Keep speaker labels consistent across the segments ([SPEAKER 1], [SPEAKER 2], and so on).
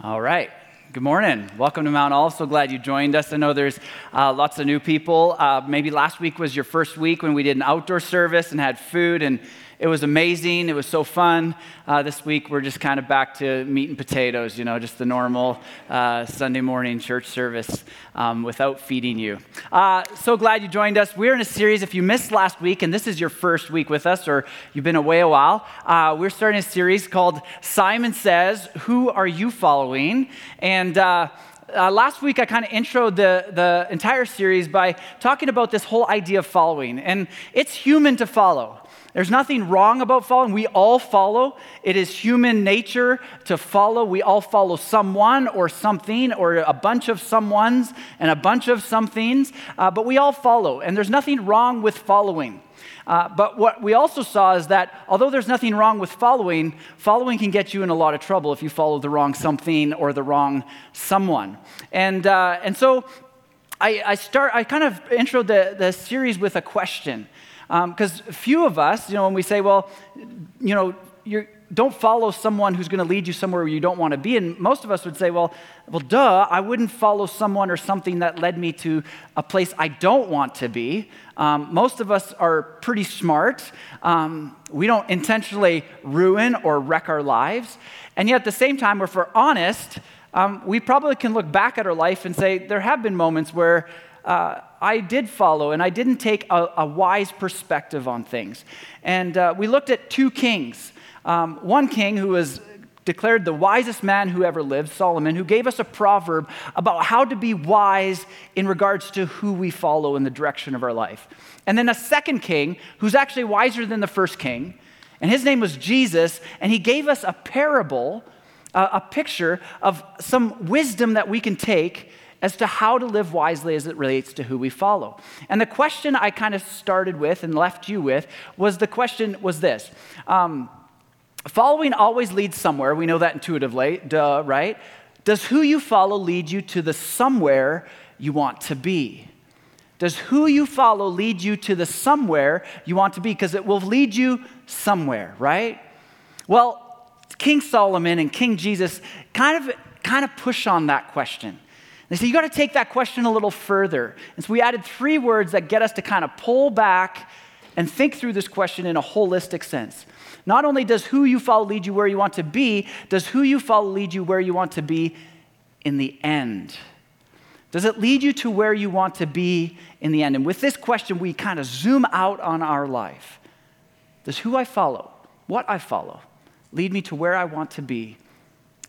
[SPEAKER 1] All right. Good morning. Welcome to Mount Olive. So glad you joined us. I know there's uh, lots of new people. Uh, maybe last week was your first week when we did an outdoor service and had food, and it was amazing. It was so fun. Uh, this week we're just kind of back to meat and potatoes, you know, just the normal uh, Sunday morning church service um, without feeding you. Uh, so glad you joined us. We're in a series. If you missed last week and this is your first week with us, or you've been away a while, uh, we're starting a series called Simon Says, Who Are You Following? And uh, uh, last week, I kind of introed the, the entire series by talking about this whole idea of following. And it's human to follow. There's nothing wrong about following. We all follow. It is human nature to follow. We all follow someone or something or a bunch of someones and a bunch of somethings, uh, but we all follow. And there's nothing wrong with following. Uh, but what we also saw is that although there's nothing wrong with following, following can get you in a lot of trouble if you follow the wrong something or the wrong someone. And, uh, and so I, I, start, I kind of intro the, the series with a question. Because um, few of us, you know, when we say, well, you know, you don't follow someone who's going to lead you somewhere where you don't want to be. And most of us would say, well, well, duh, I wouldn't follow someone or something that led me to a place I don't want to be. Um, most of us are pretty smart. Um, we don't intentionally ruin or wreck our lives. And yet, at the same time, if we're honest, um, we probably can look back at our life and say, there have been moments where uh, I did follow and I didn't take a, a wise perspective on things. And uh, we looked at two kings. Um, one king who was declared the wisest man who ever lived, Solomon, who gave us a proverb about how to be wise in regards to who we follow in the direction of our life. And then a second king who's actually wiser than the first king, and his name was Jesus, and he gave us a parable, a picture of some wisdom that we can take as to how to live wisely as it relates to who we follow. And the question I kind of started with and left you with was the question was this. Um, following always leads somewhere. We know that intuitively, duh, right? Does who you follow lead you to the somewhere you want to be? Does who you follow lead you to the somewhere you want to be? Because it will lead you somewhere, right? Well, King Solomon and King Jesus kind of kind of push on that question. They say, you got to take that question a little further. And so we added three words that get us to kind of pull back and think through this question in a holistic sense. Not only does who you follow lead you where you want to be, does who you follow lead you where you want to be in the end? Does it lead you to where you want to be in the end? And with this question, we kind of zoom out on our life. Does who I follow, what I follow, lead me to where I want to be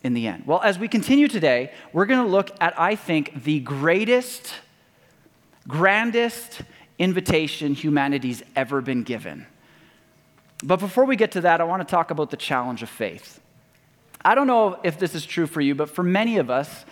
[SPEAKER 1] in the end? Well, as we continue today, we're going to look at, I think, the greatest, grandest invitation humanity's ever been given. But before we get to that, I want to talk about the challenge of faith. I don't know if this is true for you, but for many of us,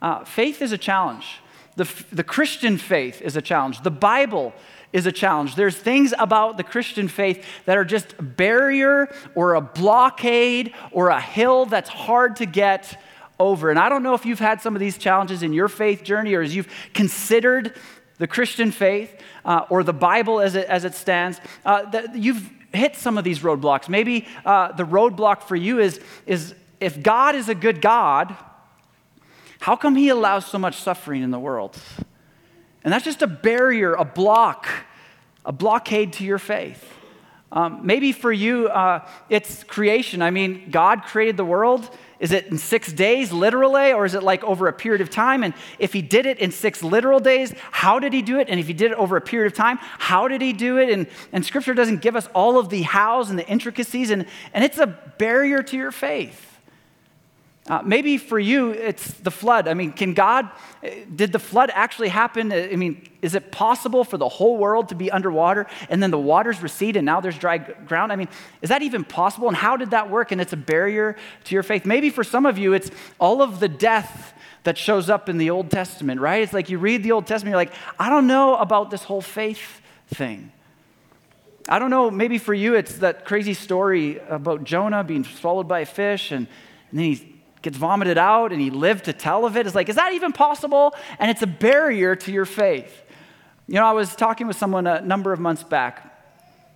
[SPEAKER 1] uh, faith is a challenge. The, the Christian faith is a challenge. The Bible is a challenge. There's things about the Christian faith that are just a barrier or a blockade or a hill that's hard to get over. And I don't know if you've had some of these challenges in your faith journey or as you've considered the Christian faith uh, or the Bible as it, as it stands, uh, that you've hit some of these roadblocks. Maybe uh, the roadblock for you is, is if God is a good God, how come he allows so much suffering in the world? And that's just a barrier, a block, a blockade to your faith. Um, maybe for you, uh, it's creation. I mean, God created the world. Is it in six days, literally, or is it like over a period of time? And if He did it in six literal days, how did He do it? And if He did it over a period of time, how did He do it? And, and Scripture doesn't give us all of the hows and the intricacies, and, and it's a barrier to your faith. Uh, maybe for you, it's the flood. I mean, can God, did the flood actually happen? I mean, is it possible for the whole world to be underwater and then the waters recede and now there's dry ground? I mean, is that even possible? And how did that work? And it's a barrier to your faith. Maybe for some of you, it's all of the death that shows up in the Old Testament, right? It's like you read the Old Testament, you're like, I don't know about this whole faith thing. I don't know, maybe for you, it's that crazy story about Jonah being swallowed by a fish and, and then he's gets vomited out and he lived to tell of it. It's like, is that even possible? And it's a barrier to your faith. You know, I was talking with someone a number of months back,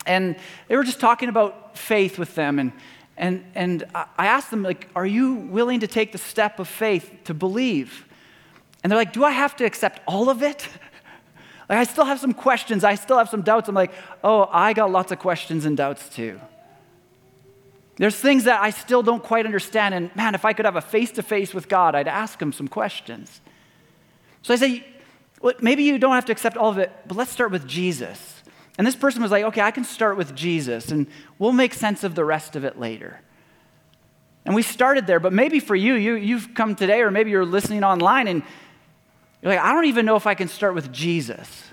[SPEAKER 1] and they were just talking about faith with them. And, And, and I asked them, like, are you willing to take the step of faith to believe? And they're like, do I have to accept all of it? like, I still have some questions. I still have some doubts. I'm like, oh, I got lots of questions and doubts too. There's things that I still don't quite understand. And man, if I could have a face to face with God, I'd ask him some questions. So I say, well, maybe you don't have to accept all of it, but let's start with Jesus. And this person was like, okay, I can start with Jesus and we'll make sense of the rest of it later. And we started there, but maybe for you, you you've come today, or maybe you're listening online and you're like, I don't even know if I can start with Jesus.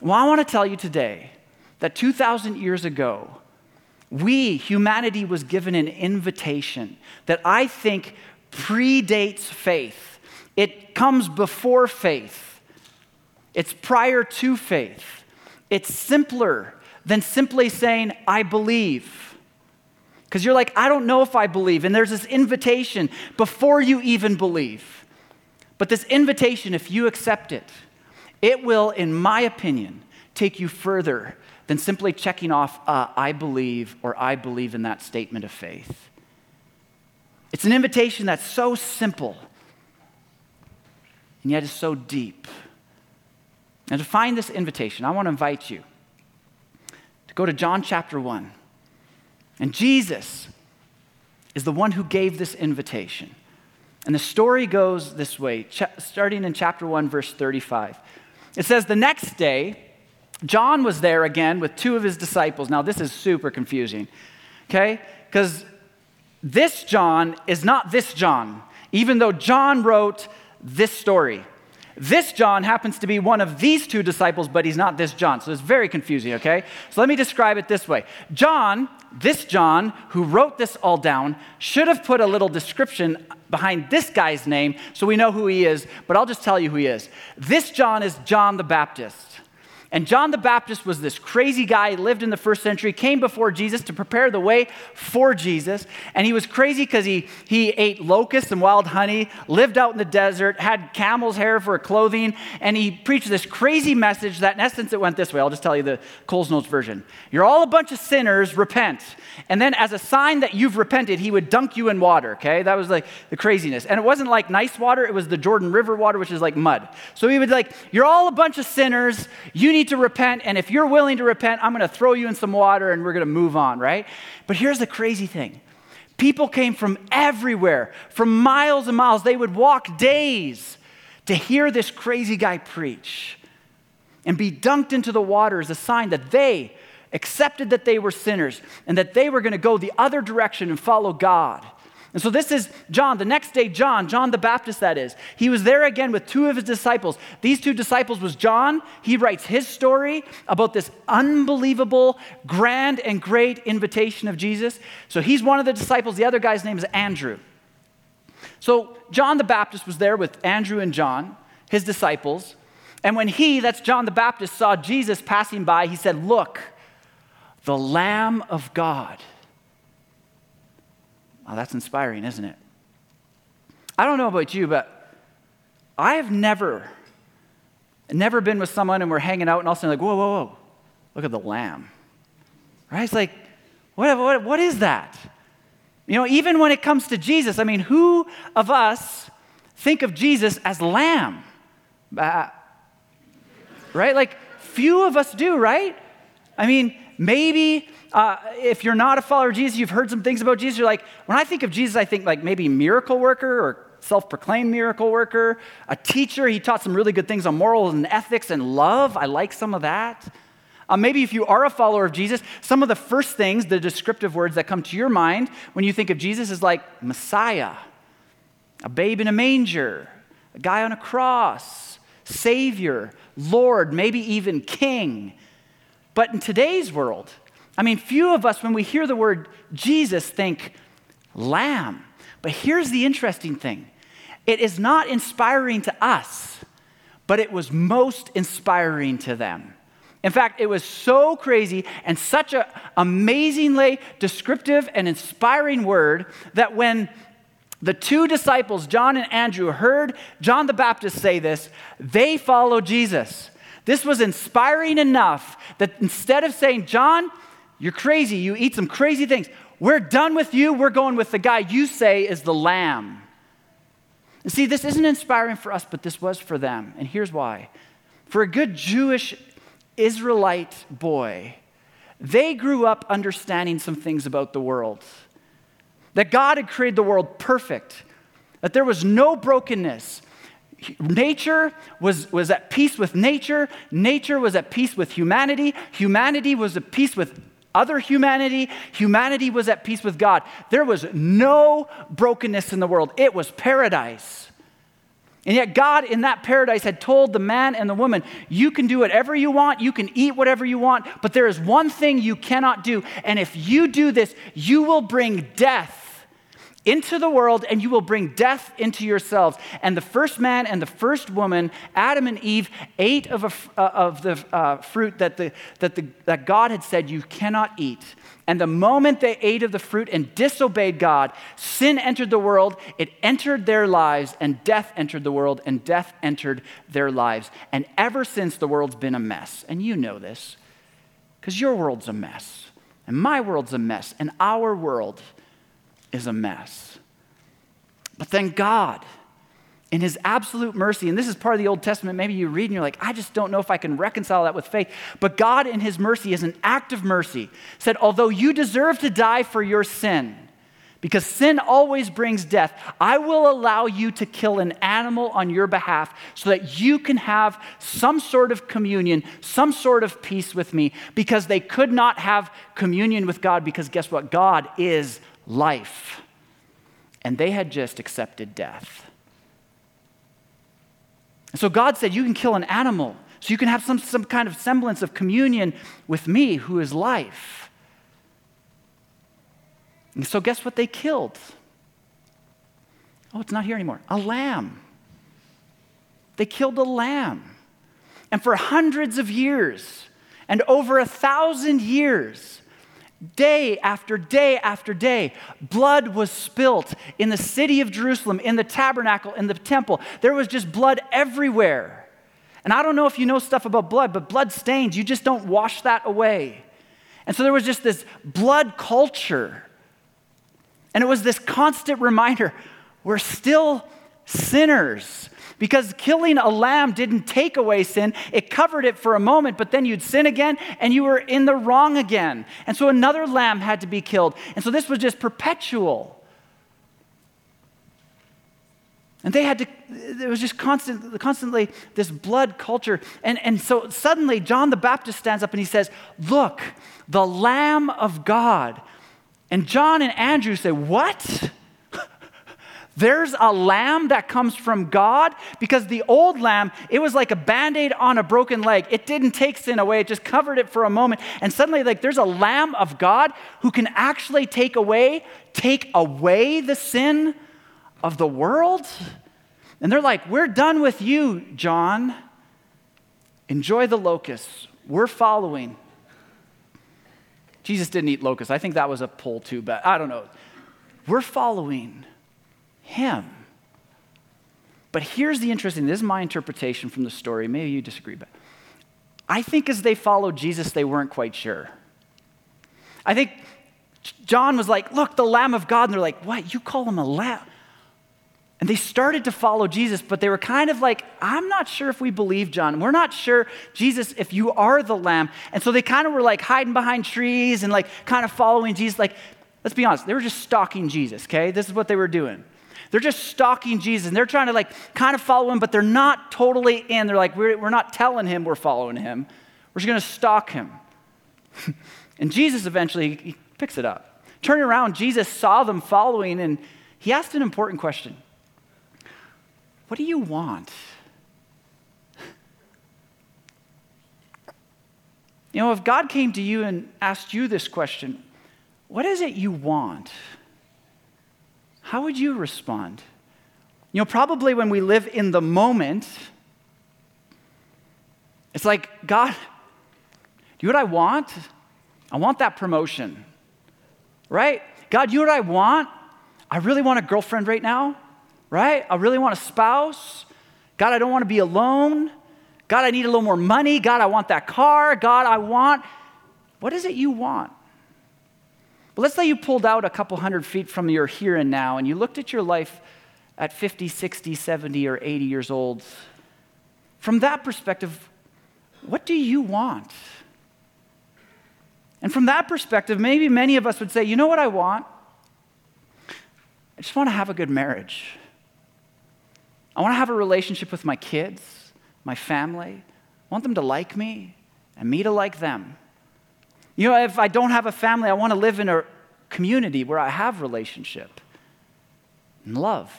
[SPEAKER 1] Well, I want to tell you today that 2,000 years ago, we, humanity, was given an invitation that I think predates faith. It comes before faith, it's prior to faith. It's simpler than simply saying, I believe. Because you're like, I don't know if I believe. And there's this invitation before you even believe. But this invitation, if you accept it, it will, in my opinion, take you further than simply checking off, uh, I believe, or I believe in that statement of faith. It's an invitation that's so simple, and yet is so deep. And to find this invitation, I want to invite you to go to John chapter 1. And Jesus is the one who gave this invitation. And the story goes this way, starting in chapter 1, verse 35. It says, The next day, John was there again with two of his disciples. Now, this is super confusing, okay? Because this John is not this John, even though John wrote this story. This John happens to be one of these two disciples, but he's not this John. So it's very confusing, okay? So let me describe it this way John, this John, who wrote this all down, should have put a little description behind this guy's name so we know who he is, but I'll just tell you who he is. This John is John the Baptist. And John the Baptist was this crazy guy, he lived in the first century, came before Jesus to prepare the way for Jesus. And he was crazy because he, he ate locusts and wild honey, lived out in the desert, had camel's hair for clothing, and he preached this crazy message that, in essence, it went this way. I'll just tell you the Coles Notes version. You're all a bunch of sinners, repent. And then, as a sign that you've repented, he would dunk you in water, okay? That was like the craziness. And it wasn't like nice water, it was the Jordan River water, which is like mud. So he would like, You're all a bunch of sinners, you need need to repent, and if you're willing to repent, I'm going to throw you in some water and we're going to move on, right? But here's the crazy thing people came from everywhere, from miles and miles. They would walk days to hear this crazy guy preach and be dunked into the water as a sign that they accepted that they were sinners and that they were going to go the other direction and follow God. And so this is John. The next day, John, John the Baptist, that is, he was there again with two of his disciples. These two disciples was John. He writes his story about this unbelievable, grand, and great invitation of Jesus. So he's one of the disciples. The other guy's name is Andrew. So John the Baptist was there with Andrew and John, his disciples. And when he, that's John the Baptist, saw Jesus passing by, he said, Look, the Lamb of God Wow, that's inspiring, isn't it? I don't know about you, but I have never, never been with someone and we're hanging out and all of a sudden like, whoa, whoa, whoa, look at the lamb. Right? It's like, what, what, what is that? You know, even when it comes to Jesus, I mean, who of us think of Jesus as lamb? Uh, right? Like, few of us do, right? I mean, maybe uh, if you're not a follower of Jesus, you've heard some things about Jesus. You're like, when I think of Jesus, I think like maybe miracle worker or self proclaimed miracle worker, a teacher. He taught some really good things on morals and ethics and love. I like some of that. Uh, maybe if you are a follower of Jesus, some of the first things, the descriptive words that come to your mind when you think of Jesus is like Messiah, a babe in a manger, a guy on a cross, Savior, Lord, maybe even King. But in today's world, I mean, few of us, when we hear the word Jesus, think lamb. But here's the interesting thing it is not inspiring to us, but it was most inspiring to them. In fact, it was so crazy and such an amazingly descriptive and inspiring word that when the two disciples, John and Andrew, heard John the Baptist say this, they followed Jesus. This was inspiring enough that instead of saying, John, you're crazy. You eat some crazy things. We're done with you. We're going with the guy you say is the lamb. And see, this isn't inspiring for us, but this was for them. And here's why. For a good Jewish Israelite boy, they grew up understanding some things about the world. That God had created the world perfect, that there was no brokenness. Nature was, was at peace with nature, nature was at peace with humanity, humanity was at peace with other humanity, humanity was at peace with God. There was no brokenness in the world, it was paradise. And yet, God in that paradise had told the man and the woman, You can do whatever you want, you can eat whatever you want, but there is one thing you cannot do. And if you do this, you will bring death into the world and you will bring death into yourselves. And the first man and the first woman, Adam and Eve, ate of, a, uh, of the uh, fruit that, the, that, the, that God had said you cannot eat. And the moment they ate of the fruit and disobeyed God, sin entered the world, it entered their lives, and death entered the world, and death entered their lives. And ever since, the world's been a mess. And you know this, because your world's a mess, and my world's a mess, and our world is a mess. But then God, in his absolute mercy, and this is part of the Old Testament, maybe you read and you're like, I just don't know if I can reconcile that with faith. But God, in his mercy, is an act of mercy, said, Although you deserve to die for your sin, because sin always brings death, I will allow you to kill an animal on your behalf so that you can have some sort of communion, some sort of peace with me, because they could not have communion with God, because guess what? God is life. And they had just accepted death. And so God said, You can kill an animal so you can have some, some kind of semblance of communion with me who is life. And so, guess what they killed? Oh, it's not here anymore. A lamb. They killed a lamb. And for hundreds of years, and over a thousand years, Day after day after day, blood was spilt in the city of Jerusalem, in the tabernacle, in the temple. There was just blood everywhere. And I don't know if you know stuff about blood, but blood stains, you just don't wash that away. And so there was just this blood culture. And it was this constant reminder we're still sinners. Because killing a lamb didn't take away sin, it covered it for a moment, but then you'd sin again and you were in the wrong again. And so another lamb had to be killed. And so this was just perpetual. And they had to, there was just constant, constantly this blood culture. And, and so suddenly John the Baptist stands up and he says, Look, the Lamb of God. And John and Andrew say, What? There's a lamb that comes from God because the old lamb, it was like a band aid on a broken leg. It didn't take sin away, it just covered it for a moment. And suddenly, like, there's a lamb of God who can actually take away, take away the sin of the world. And they're like, We're done with you, John. Enjoy the locusts. We're following. Jesus didn't eat locusts. I think that was a pull too, but I don't know. We're following him. But here's the interesting this is my interpretation from the story. Maybe you disagree, but I think as they followed Jesus, they weren't quite sure. I think John was like, Look, the Lamb of God. And they're like, What? You call him a lamb? And they started to follow Jesus, but they were kind of like, I'm not sure if we believe John. We're not sure, Jesus, if you are the Lamb. And so they kind of were like hiding behind trees and like kind of following Jesus. Like, let's be honest, they were just stalking Jesus, okay? This is what they were doing. They're just stalking Jesus and they're trying to like kind of follow him, but they're not totally in. They're like, we're, we're not telling him we're following him. We're just going to stalk him. and Jesus eventually he picks it up. Turning around, Jesus saw them following and he asked an important question What do you want? You know, if God came to you and asked you this question, what is it you want? How would you respond? You know, probably when we live in the moment, it's like, God, do you know what I want? I want that promotion, right? God, you know what I want? I really want a girlfriend right now, right? I really want a spouse. God, I don't want to be alone. God, I need a little more money. God, I want that car. God, I want. What is it you want? But let's say you pulled out a couple hundred feet from your here and now and you looked at your life at 50, 60, 70, or 80 years old. From that perspective, what do you want? And from that perspective, maybe many of us would say, you know what I want? I just want to have a good marriage. I want to have a relationship with my kids, my family. I want them to like me and me to like them. You know, if I don't have a family, I want to live in a community where I have relationship and love.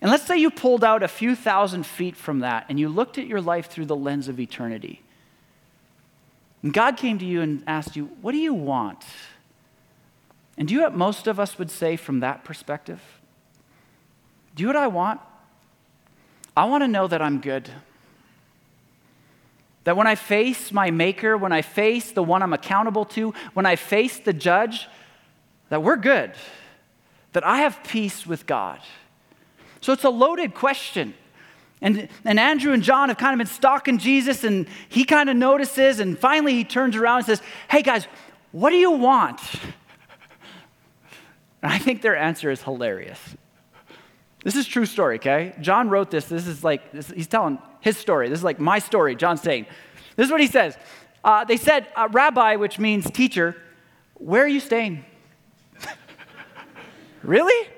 [SPEAKER 1] And let's say you pulled out a few thousand feet from that and you looked at your life through the lens of eternity. And God came to you and asked you, What do you want? And do you know what most of us would say from that perspective? Do you know what I want? I want to know that I'm good. That when I face my maker, when I face the one I'm accountable to, when I face the judge, that we're good. That I have peace with God. So it's a loaded question. And, and Andrew and John have kind of been stalking Jesus, and he kind of notices, and finally he turns around and says, Hey guys, what do you want? And I think their answer is hilarious. This is true story, okay? John wrote this. This is like, this, he's telling his story. This is like my story, John's saying. This is what he says. Uh, they said, uh, Rabbi, which means teacher, where are you staying? really?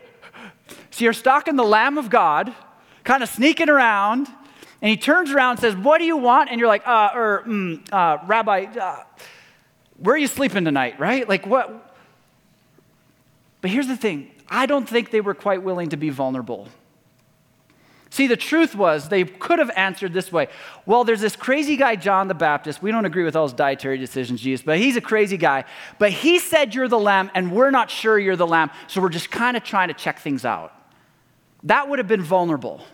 [SPEAKER 1] So you're stalking the Lamb of God, kind of sneaking around, and he turns around and says, What do you want? And you're like, uh, or, er, mm, uh, Rabbi, uh, where are you sleeping tonight, right? Like, what? But here's the thing I don't think they were quite willing to be vulnerable. See, the truth was they could have answered this way Well, there's this crazy guy, John the Baptist. We don't agree with all his dietary decisions, Jesus, but he's a crazy guy. But he said you're the lamb, and we're not sure you're the lamb, so we're just kind of trying to check things out. That would have been vulnerable.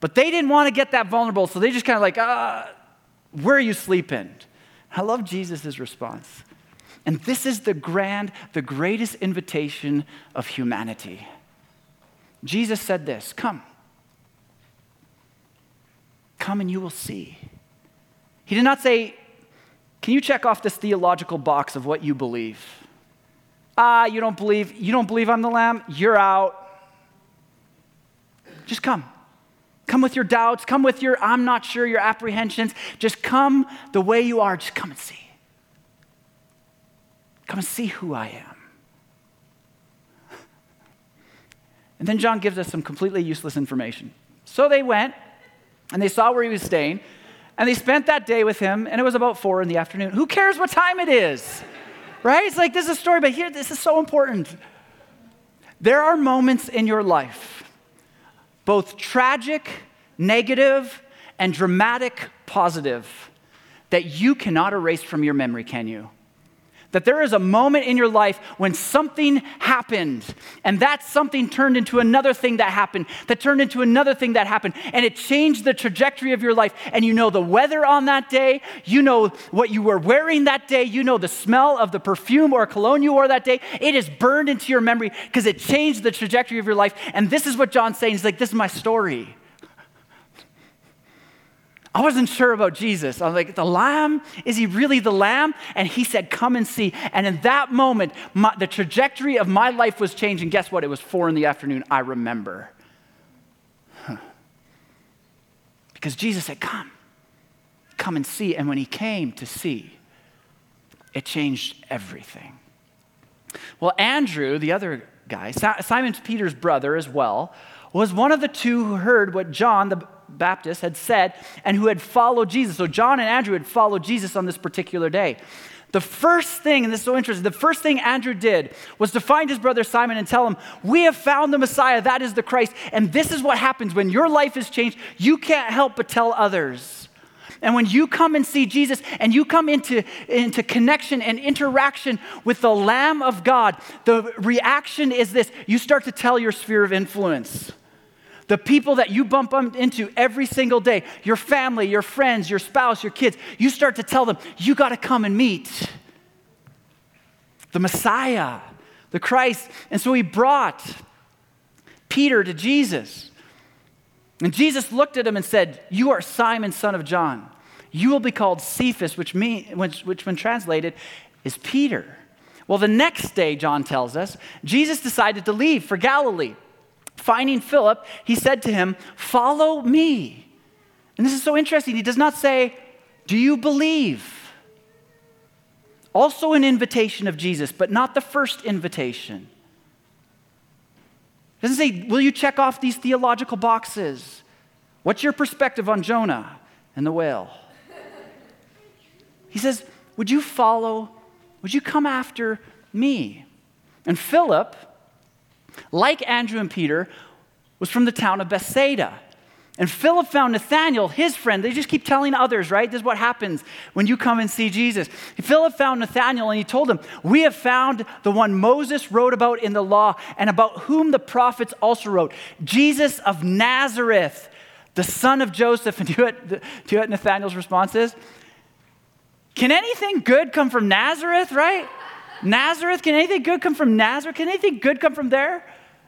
[SPEAKER 1] But they didn't want to get that vulnerable, so they just kind of like, uh, where are you sleeping? I love Jesus' response. And this is the grand, the greatest invitation of humanity. Jesus said this Come. Come and you will see. He did not say, Can you check off this theological box of what you believe? Ah, you don't believe, you don't believe I'm the lamb? You're out. Just come. Come with your doubts, come with your I'm not sure, your apprehensions. Just come the way you are. Just come and see. Come and see who I am. And then John gives us some completely useless information. So they went and they saw where he was staying and they spent that day with him and it was about four in the afternoon. Who cares what time it is? Right? It's like this is a story, but here, this is so important. There are moments in your life, both tragic, negative, and dramatic, positive, that you cannot erase from your memory, can you? That there is a moment in your life when something happened, and that something turned into another thing that happened, that turned into another thing that happened, and it changed the trajectory of your life. And you know the weather on that day, you know what you were wearing that day, you know the smell of the perfume or cologne you wore that day. It is burned into your memory because it changed the trajectory of your life. And this is what John's saying. He's like, This is my story. I wasn't sure about Jesus. I was like, the lamb? Is he really the lamb? And he said, come and see. And in that moment, my, the trajectory of my life was changing. Guess what? It was four in the afternoon. I remember. Huh. Because Jesus said, come, come and see. And when he came to see, it changed everything. Well, Andrew, the other guy, Simon Peter's brother as well, was one of the two who heard what John, the Baptist had said and who had followed Jesus. So John and Andrew had followed Jesus on this particular day. The first thing, and this is so interesting, the first thing Andrew did was to find his brother Simon and tell him, We have found the Messiah, that is the Christ. And this is what happens when your life is changed. You can't help but tell others. And when you come and see Jesus and you come into, into connection and interaction with the Lamb of God, the reaction is this you start to tell your sphere of influence. The people that you bump into every single day, your family, your friends, your spouse, your kids, you start to tell them, you got to come and meet the Messiah, the Christ. And so he brought Peter to Jesus. And Jesus looked at him and said, You are Simon, son of John. You will be called Cephas, which, mean, which, which when translated is Peter. Well, the next day, John tells us, Jesus decided to leave for Galilee. Finding Philip, he said to him, Follow me. And this is so interesting. He does not say, Do you believe? Also, an invitation of Jesus, but not the first invitation. It doesn't say, Will you check off these theological boxes? What's your perspective on Jonah and the whale? He says, Would you follow? Would you come after me? And Philip, like Andrew and Peter, was from the town of Bethsaida. And Philip found Nathanael, his friend. They just keep telling others, right? This is what happens when you come and see Jesus. Philip found Nathanael and he told him, We have found the one Moses wrote about in the law and about whom the prophets also wrote, Jesus of Nazareth, the son of Joseph. And do you know what, what Nathanael's response is? Can anything good come from Nazareth, right? Nazareth, can anything good come from Nazareth? Can anything good come from there?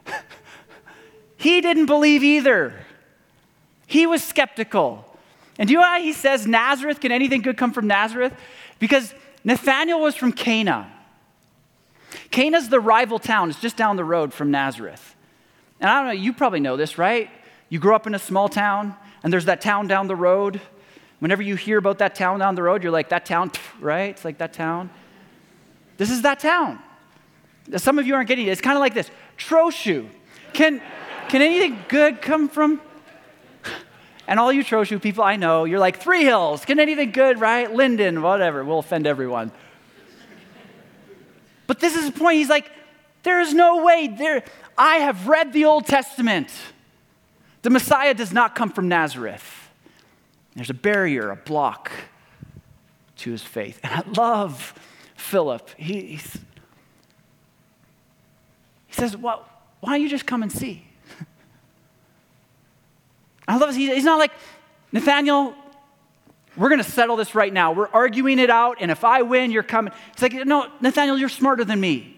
[SPEAKER 1] he didn't believe either. He was skeptical. And do you know why he says Nazareth? Can anything good come from Nazareth? Because Nathanael was from Cana. Cana's the rival town, it's just down the road from Nazareth. And I don't know, you probably know this, right? You grew up in a small town, and there's that town down the road. Whenever you hear about that town down the road, you're like, that town, right? It's like that town. This is that town. Some of you aren't getting it. It's kind of like this Trochu. Can, can anything good come from and all you Trochu people I know, you're like, Three Hills, can anything good, right? Linden, whatever, we'll offend everyone. But this is the point. He's like, there is no way. There, I have read the Old Testament. The Messiah does not come from Nazareth. There's a barrier, a block to his faith. And I love Philip. He, he says, well, why don't you just come and see? I love this. He's not like, Nathanael, we're going to settle this right now. We're arguing it out, and if I win, you're coming. He's like, no, Nathanael, you're smarter than me.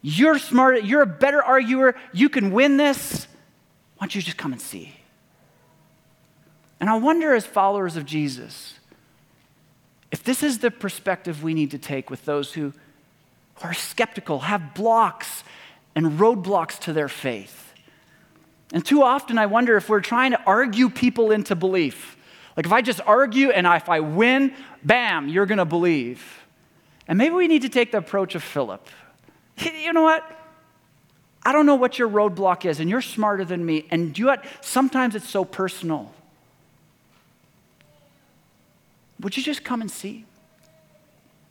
[SPEAKER 1] You're smarter. You're a better arguer. You can win this. Why don't you just come and see? And I wonder, as followers of Jesus, if this is the perspective we need to take with those who are skeptical, have blocks and roadblocks to their faith. And too often, I wonder if we're trying to argue people into belief. Like, if I just argue and if I win, bam, you're going to believe. And maybe we need to take the approach of Philip. You know what? I don't know what your roadblock is, and you're smarter than me. And you know what? Sometimes it's so personal. Would you just come and see?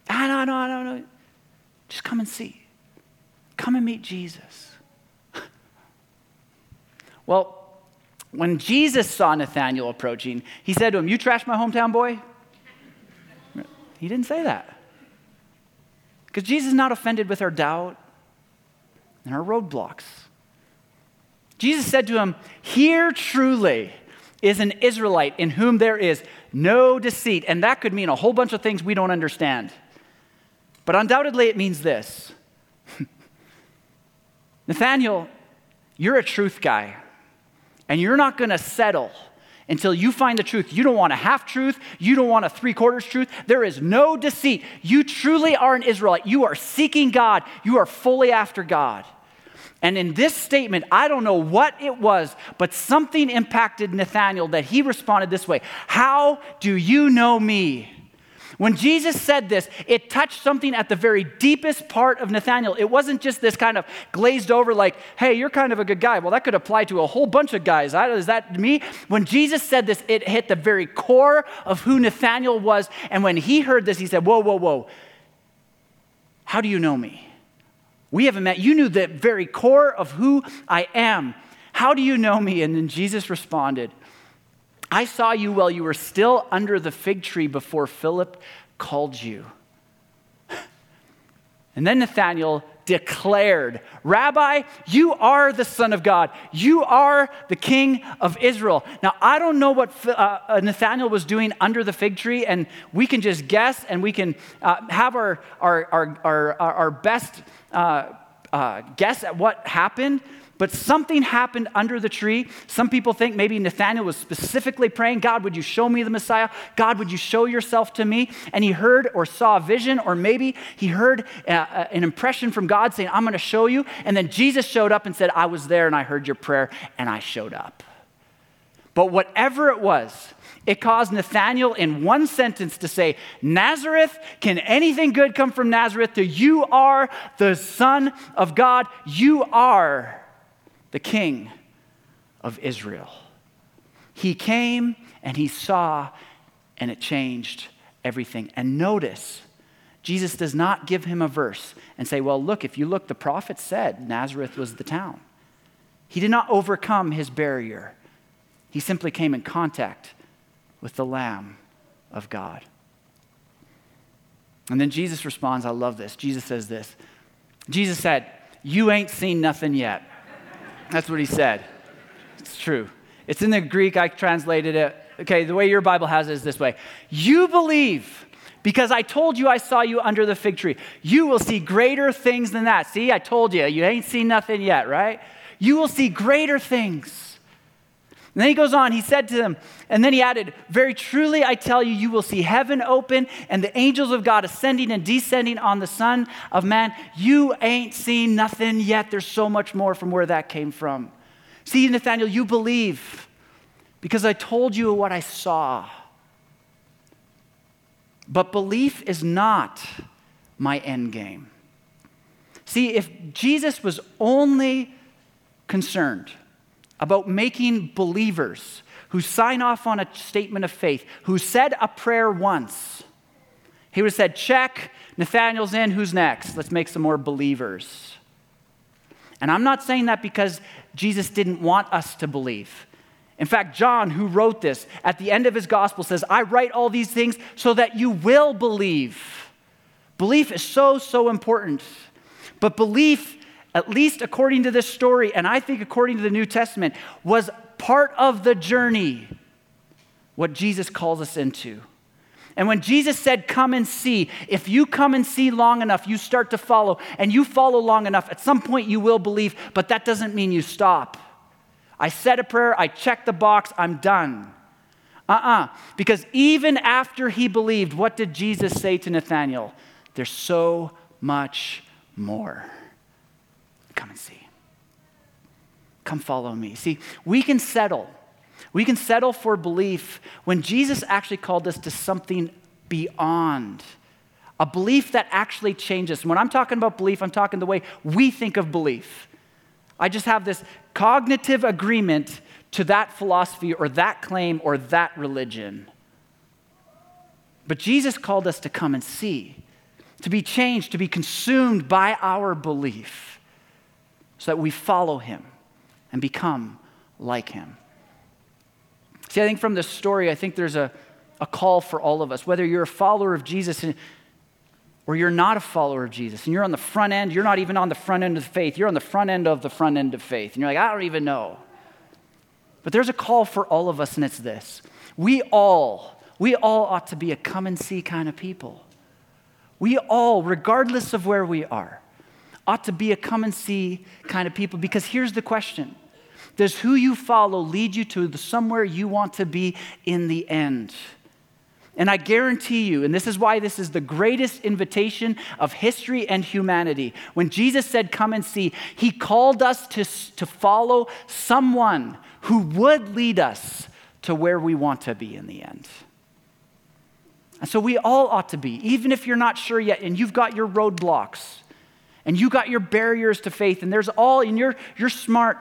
[SPEAKER 1] I don't know, I don't know. Just come and see. Come and meet Jesus. Well, when Jesus saw Nathanael approaching, he said to him, You trash my hometown boy? He didn't say that. Because Jesus is not offended with our doubt and our roadblocks. Jesus said to him, Here truly is an Israelite in whom there is no deceit. And that could mean a whole bunch of things we don't understand. But undoubtedly, it means this Nathanael, you're a truth guy. And you're not going to settle until you find the truth. You don't want a half truth. You don't want a three quarters truth. There is no deceit. You truly are an Israelite. You are seeking God. You are fully after God. And in this statement, I don't know what it was, but something impacted Nathanael that he responded this way How do you know me? When Jesus said this, it touched something at the very deepest part of Nathanael. It wasn't just this kind of glazed over, like, hey, you're kind of a good guy. Well, that could apply to a whole bunch of guys. Is that me? When Jesus said this, it hit the very core of who Nathanael was. And when he heard this, he said, whoa, whoa, whoa. How do you know me? We haven't met. You knew the very core of who I am. How do you know me? And then Jesus responded, I saw you while you were still under the fig tree before Philip called you. And then Nathanael declared, Rabbi, you are the Son of God. You are the King of Israel. Now, I don't know what uh, uh, Nathanael was doing under the fig tree, and we can just guess and we can uh, have our, our, our, our, our best uh, uh, guess at what happened. But something happened under the tree. Some people think maybe Nathanael was specifically praying, God, would you show me the Messiah? God, would you show yourself to me? And he heard or saw a vision, or maybe he heard uh, uh, an impression from God saying, I'm going to show you. And then Jesus showed up and said, I was there and I heard your prayer and I showed up. But whatever it was, it caused Nathanael in one sentence to say, Nazareth, can anything good come from Nazareth? To you are the Son of God. You are the King of Israel. He came and he saw, and it changed everything. And notice, Jesus does not give him a verse and say, Well, look, if you look, the prophet said Nazareth was the town. He did not overcome his barrier, he simply came in contact with the Lamb of God. And then Jesus responds, I love this. Jesus says this Jesus said, You ain't seen nothing yet. That's what he said. It's true. It's in the Greek, I translated it. Okay, the way your Bible has it is this way You believe because I told you I saw you under the fig tree. You will see greater things than that. See, I told you, you ain't seen nothing yet, right? You will see greater things. And then he goes on, he said to them, and then he added, Very truly I tell you, you will see heaven open and the angels of God ascending and descending on the Son of Man. You ain't seen nothing yet. There's so much more from where that came from. See, Nathanael, you believe because I told you what I saw. But belief is not my end game. See, if Jesus was only concerned about making believers who sign off on a statement of faith, who said a prayer once. He would have said, check, Nathanael's in, who's next? Let's make some more believers. And I'm not saying that because Jesus didn't want us to believe. In fact, John, who wrote this, at the end of his gospel says, I write all these things so that you will believe. Belief is so, so important. But belief at least according to this story, and I think according to the New Testament, was part of the journey, what Jesus calls us into. And when Jesus said, Come and see, if you come and see long enough, you start to follow, and you follow long enough, at some point you will believe, but that doesn't mean you stop. I said a prayer, I checked the box, I'm done. Uh uh-uh. uh Because even after he believed, what did Jesus say to Nathanael? There's so much more. Come and see. Come follow me. See, we can settle. We can settle for belief when Jesus actually called us to something beyond. A belief that actually changes. When I'm talking about belief, I'm talking the way we think of belief. I just have this cognitive agreement to that philosophy or that claim or that religion. But Jesus called us to come and see, to be changed, to be consumed by our belief so that we follow him and become like him. See, I think from this story, I think there's a, a call for all of us, whether you're a follower of Jesus or you're not a follower of Jesus, and you're on the front end, you're not even on the front end of faith, you're on the front end of the front end of faith. And you're like, I don't even know. But there's a call for all of us, and it's this. We all, we all ought to be a come and see kind of people. We all, regardless of where we are, ought to be a come and see kind of people because here's the question Does who you follow lead you to the somewhere you want to be in the end? And I guarantee you, and this is why this is the greatest invitation of history and humanity. When Jesus said, Come and see, he called us to, to follow someone who would lead us to where we want to be in the end. And so we all ought to be, even if you're not sure yet and you've got your roadblocks and you got your barriers to faith, and there's all, and you're, you're smart,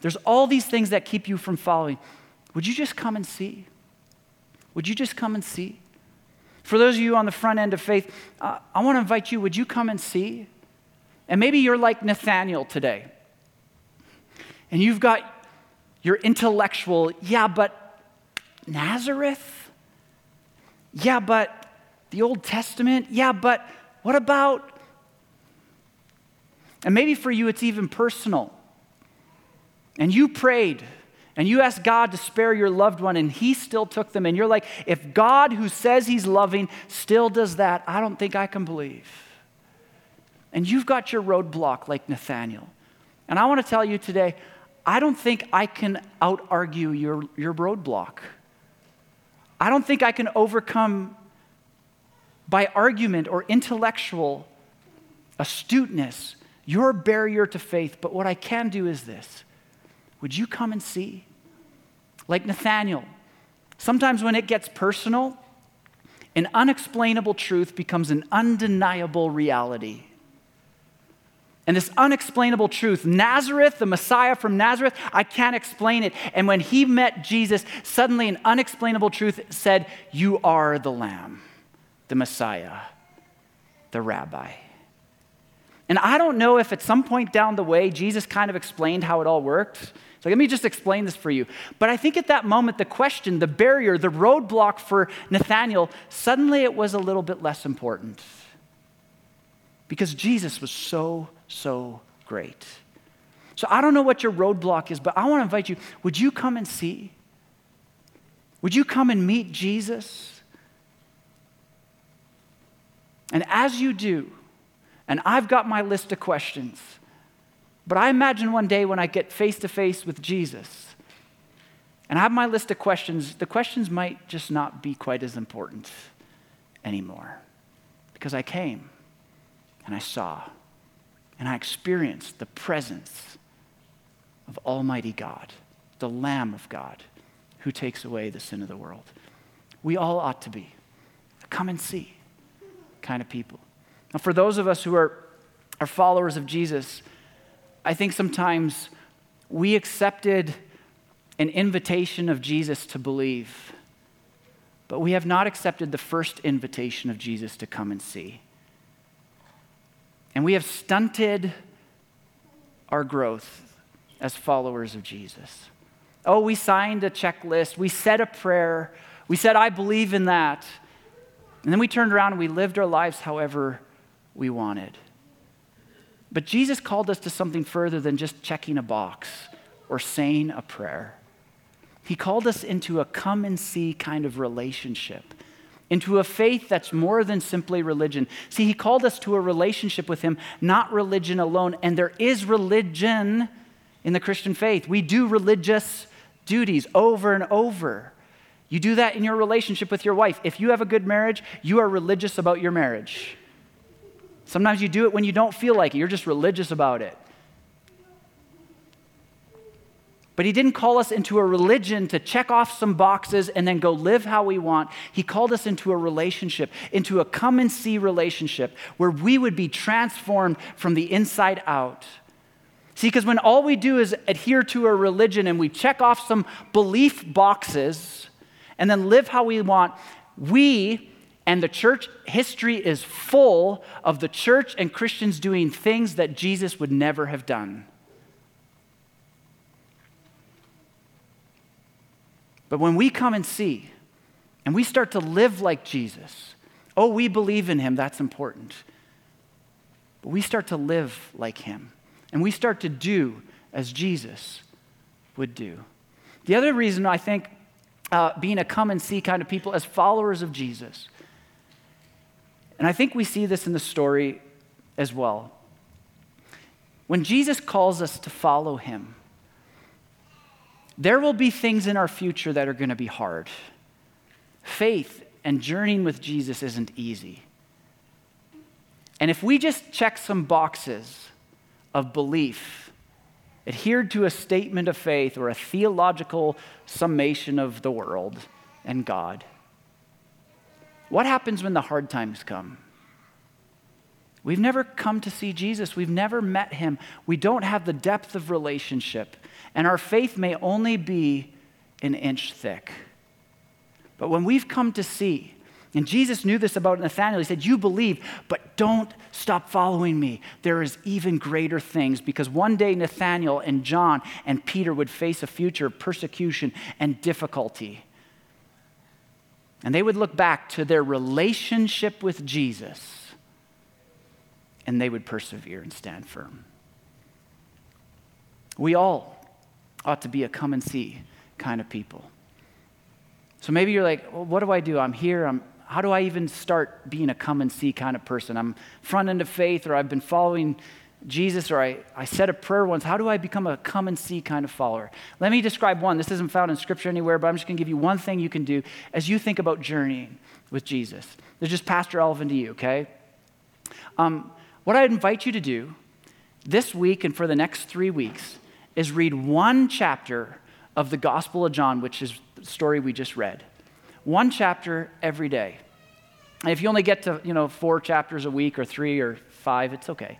[SPEAKER 1] there's all these things that keep you from following. Would you just come and see? Would you just come and see? For those of you on the front end of faith, uh, I want to invite you, would you come and see? And maybe you're like Nathanael today. And you've got your intellectual, yeah, but Nazareth? Yeah, but the Old Testament? Yeah, but what about and maybe for you, it's even personal. And you prayed and you asked God to spare your loved one, and He still took them. And you're like, if God, who says He's loving, still does that, I don't think I can believe. And you've got your roadblock like Nathanael. And I want to tell you today, I don't think I can out argue your, your roadblock. I don't think I can overcome by argument or intellectual astuteness your barrier to faith. But what I can do is this Would you come and see? Like Nathanael, sometimes when it gets personal, an unexplainable truth becomes an undeniable reality. And this unexplainable truth, Nazareth, the Messiah from Nazareth, I can't explain it. And when he met Jesus, suddenly an unexplainable truth said, You are the Lamb, the Messiah, the Rabbi. And I don't know if at some point down the way, Jesus kind of explained how it all worked. So let me just explain this for you. But I think at that moment, the question, the barrier, the roadblock for Nathanael, suddenly it was a little bit less important. Because Jesus was so so great. So I don't know what your roadblock is, but I want to invite you would you come and see? Would you come and meet Jesus? And as you do, and I've got my list of questions, but I imagine one day when I get face to face with Jesus and I have my list of questions, the questions might just not be quite as important anymore because I came and I saw and I experienced the presence of Almighty God, the Lamb of God, who takes away the sin of the world. We all ought to be come and see kind of people. Now, for those of us who are, are followers of Jesus, I think sometimes we accepted an invitation of Jesus to believe, but we have not accepted the first invitation of Jesus to come and see. And we have stunted our growth as followers of Jesus. Oh, we signed a checklist, we said a prayer, we said, I believe in that. And then we turned around and we lived our lives however we wanted. But Jesus called us to something further than just checking a box or saying a prayer. He called us into a come and see kind of relationship into a faith that's more than simply religion. See, he called us to a relationship with him, not religion alone. And there is religion in the Christian faith. We do religious duties over and over. You do that in your relationship with your wife. If you have a good marriage, you are religious about your marriage. Sometimes you do it when you don't feel like it, you're just religious about it. But he didn't call us into a religion to check off some boxes and then go live how we want. He called us into a relationship, into a come and see relationship where we would be transformed from the inside out. See, because when all we do is adhere to a religion and we check off some belief boxes and then live how we want, we and the church history is full of the church and Christians doing things that Jesus would never have done. But when we come and see and we start to live like Jesus, oh, we believe in him, that's important. But we start to live like him and we start to do as Jesus would do. The other reason I think uh, being a come and see kind of people as followers of Jesus, and I think we see this in the story as well. When Jesus calls us to follow him, there will be things in our future that are going to be hard. Faith and journeying with Jesus isn't easy. And if we just check some boxes of belief, adhered to a statement of faith or a theological summation of the world and God, what happens when the hard times come? We've never come to see Jesus. We've never met him. We don't have the depth of relationship and our faith may only be an inch thick. But when we've come to see, and Jesus knew this about Nathanael, he said, You believe, but don't stop following me. There is even greater things because one day Nathanael and John and Peter would face a future of persecution and difficulty. And they would look back to their relationship with Jesus and they would persevere and stand firm. We all ought to be a come and see kind of people. So maybe you're like, well, what do I do? I'm here. I'm, how do I even start being a come and see kind of person? I'm front end of faith, or I've been following Jesus, or I, I said a prayer once, how do I become a come and see kind of follower? Let me describe one. This isn't found in scripture anywhere, but I'm just going to give you one thing you can do as you think about journeying with Jesus. This is just Pastor Elvin to you, okay? Um, what I'd invite you to do this week and for the next three weeks is read one chapter of the Gospel of John, which is the story we just read. One chapter every day. And if you only get to, you know, four chapters a week or three or five, it's okay.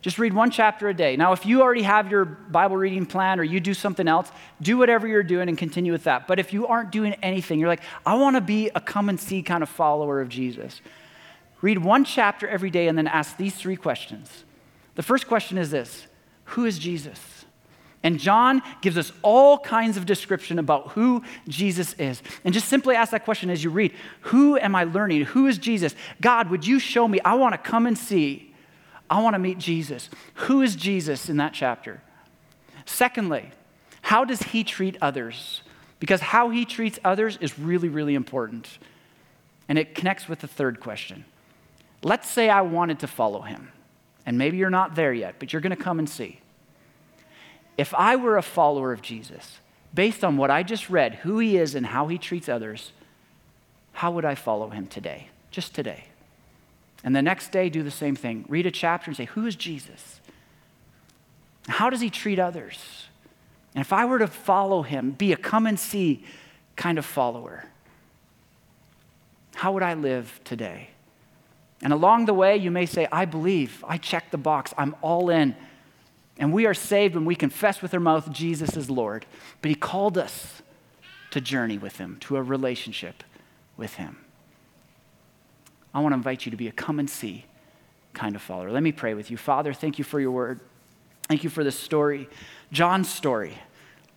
[SPEAKER 1] Just read one chapter a day. Now, if you already have your Bible reading plan or you do something else, do whatever you're doing and continue with that. But if you aren't doing anything, you're like, I want to be a come and see kind of follower of Jesus. Read one chapter every day and then ask these three questions. The first question is this Who is Jesus? And John gives us all kinds of description about who Jesus is. And just simply ask that question as you read Who am I learning? Who is Jesus? God, would you show me? I want to come and see I want to meet Jesus. Who is Jesus in that chapter? Secondly, how does he treat others? Because how he treats others is really, really important. And it connects with the third question. Let's say I wanted to follow him, and maybe you're not there yet, but you're going to come and see. If I were a follower of Jesus, based on what I just read, who he is and how he treats others, how would I follow him today? Just today. And the next day, do the same thing. Read a chapter and say, Who is Jesus? How does he treat others? And if I were to follow him, be a come and see kind of follower, how would I live today? And along the way, you may say, I believe, I check the box, I'm all in. And we are saved when we confess with our mouth Jesus is Lord. But he called us to journey with him, to a relationship with him. I want to invite you to be a come and see kind of follower. Let me pray with you. Father, thank you for your word. Thank you for this story, John's story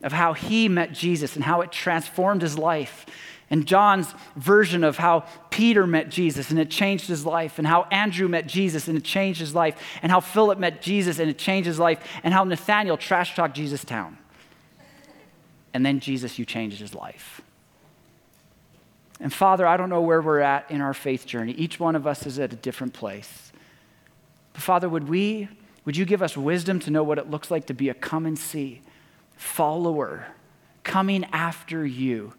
[SPEAKER 1] of how he met Jesus and how it transformed his life. And John's version of how Peter met Jesus and it changed his life, and how Andrew met Jesus and it changed his life, and how Philip met Jesus and it changed his life, and how Nathanael trash talked Jesus' town. And then Jesus, you changed his life. And Father, I don't know where we're at in our faith journey. Each one of us is at a different place. But Father, would we, would you give us wisdom to know what it looks like to be a come and see, follower, coming after you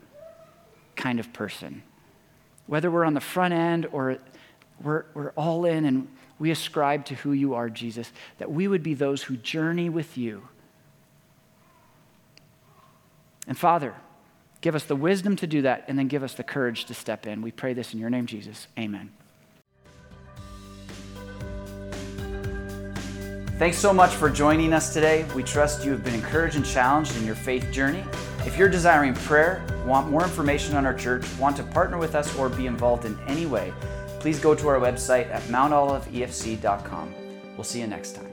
[SPEAKER 1] kind of person? Whether we're on the front end or we're, we're all in and we ascribe to who you are, Jesus, that we would be those who journey with you. And Father, Give us the wisdom to do that, and then give us the courage to step in. We pray this in your name, Jesus. Amen. Thanks so much for joining us today. We trust you have been encouraged and challenged in your faith journey. If you're desiring prayer, want more information on our church, want to partner with us, or be involved in any way, please go to our website at mountoliveefc.com. We'll see you next time.